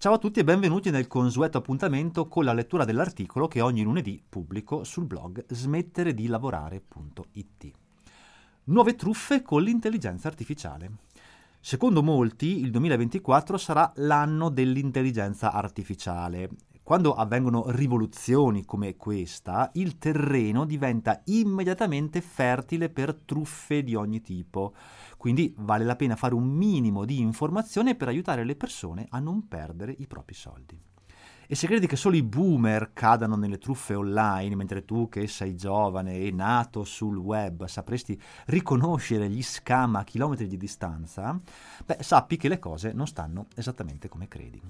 Ciao a tutti e benvenuti nel consueto appuntamento con la lettura dell'articolo che ogni lunedì pubblico sul blog smetteredilavorare.it. Nuove truffe con l'intelligenza artificiale. Secondo molti il 2024 sarà l'anno dell'intelligenza artificiale. Quando avvengono rivoluzioni come questa, il terreno diventa immediatamente fertile per truffe di ogni tipo. Quindi vale la pena fare un minimo di informazione per aiutare le persone a non perdere i propri soldi. E se credi che solo i boomer cadano nelle truffe online, mentre tu che sei giovane e nato sul web sapresti riconoscere gli scam a chilometri di distanza, beh, sappi che le cose non stanno esattamente come credi.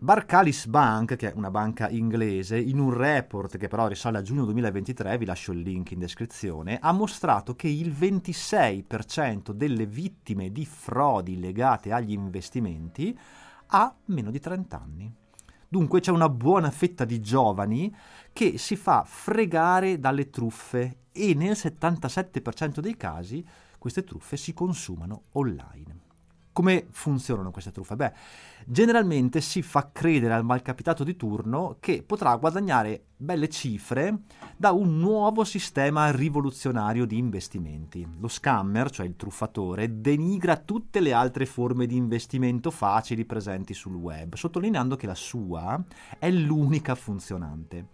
Barcalis Bank, che è una banca inglese, in un report che però risale a giugno 2023, vi lascio il link in descrizione, ha mostrato che il 26% delle vittime di frodi legate agli investimenti ha meno di 30 anni. Dunque c'è una buona fetta di giovani che si fa fregare dalle truffe e nel 77% dei casi queste truffe si consumano online. Come funzionano queste truffe? Beh, generalmente si fa credere al malcapitato di turno che potrà guadagnare belle cifre da un nuovo sistema rivoluzionario di investimenti. Lo scammer, cioè il truffatore, denigra tutte le altre forme di investimento facili presenti sul web, sottolineando che la sua è l'unica funzionante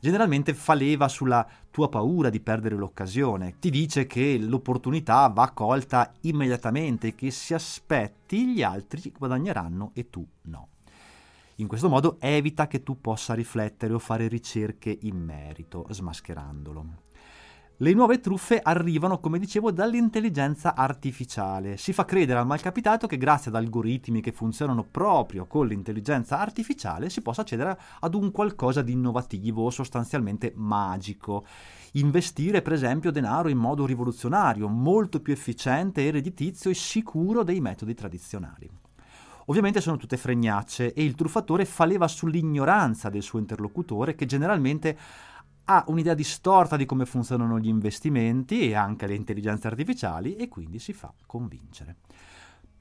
generalmente fa leva sulla tua paura di perdere l'occasione. Ti dice che l'opportunità va colta immediatamente, che se aspetti gli altri guadagneranno e tu no. In questo modo evita che tu possa riflettere o fare ricerche in merito, smascherandolo. Le nuove truffe arrivano, come dicevo, dall'intelligenza artificiale. Si fa credere al malcapitato che grazie ad algoritmi che funzionano proprio con l'intelligenza artificiale si possa accedere ad un qualcosa di innovativo, sostanzialmente magico. Investire, per esempio, denaro in modo rivoluzionario, molto più efficiente e redditizio e sicuro dei metodi tradizionali. Ovviamente sono tutte fregnacce e il truffatore fa leva sull'ignoranza del suo interlocutore che generalmente ha un'idea distorta di come funzionano gli investimenti e anche le intelligenze artificiali e quindi si fa convincere.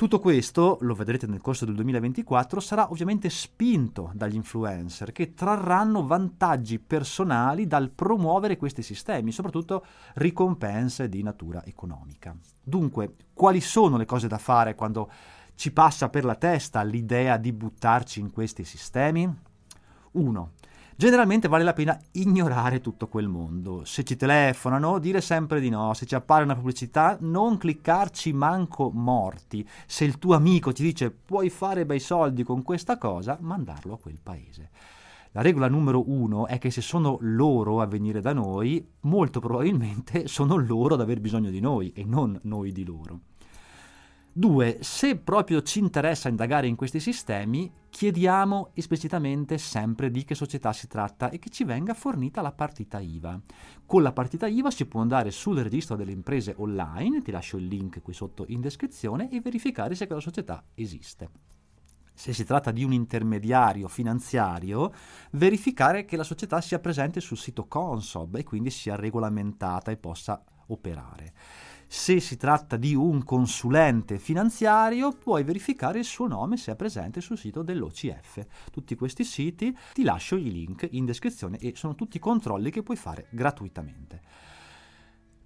Tutto questo, lo vedrete nel corso del 2024, sarà ovviamente spinto dagli influencer che trarranno vantaggi personali dal promuovere questi sistemi, soprattutto ricompense di natura economica. Dunque, quali sono le cose da fare quando ci passa per la testa l'idea di buttarci in questi sistemi? 1 generalmente vale la pena ignorare tutto quel mondo. Se ci telefonano, dire sempre di no. Se ci appare una pubblicità, non cliccarci manco morti. Se il tuo amico ti dice puoi fare bei soldi con questa cosa, mandarlo a quel paese. La regola numero uno è che se sono loro a venire da noi, molto probabilmente sono loro ad aver bisogno di noi e non noi di loro. Due, se proprio ci interessa indagare in questi sistemi, chiediamo esplicitamente sempre di che società si tratta e che ci venga fornita la partita IVA. Con la partita IVA si può andare sul registro delle imprese online, ti lascio il link qui sotto in descrizione, e verificare se quella società esiste. Se si tratta di un intermediario finanziario, verificare che la società sia presente sul sito Consob e quindi sia regolamentata e possa operare. Se si tratta di un consulente finanziario, puoi verificare il suo nome se è presente sul sito dell'OCF. Tutti questi siti ti lascio i link in descrizione e sono tutti controlli che puoi fare gratuitamente.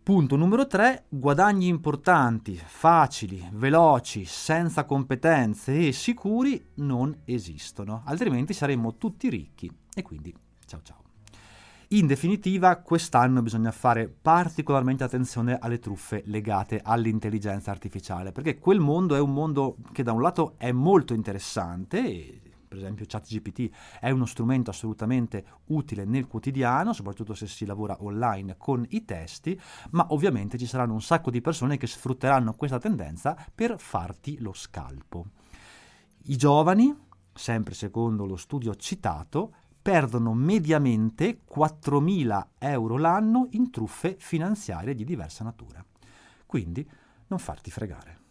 Punto numero 3. Guadagni importanti, facili, veloci, senza competenze e sicuri non esistono, altrimenti saremmo tutti ricchi e quindi ciao ciao. In definitiva, quest'anno bisogna fare particolarmente attenzione alle truffe legate all'intelligenza artificiale, perché quel mondo è un mondo che da un lato è molto interessante, per esempio ChatGPT è uno strumento assolutamente utile nel quotidiano, soprattutto se si lavora online con i testi, ma ovviamente ci saranno un sacco di persone che sfrutteranno questa tendenza per farti lo scalpo. I giovani, sempre secondo lo studio citato, perdono mediamente 4.000 euro l'anno in truffe finanziarie di diversa natura. Quindi non farti fregare.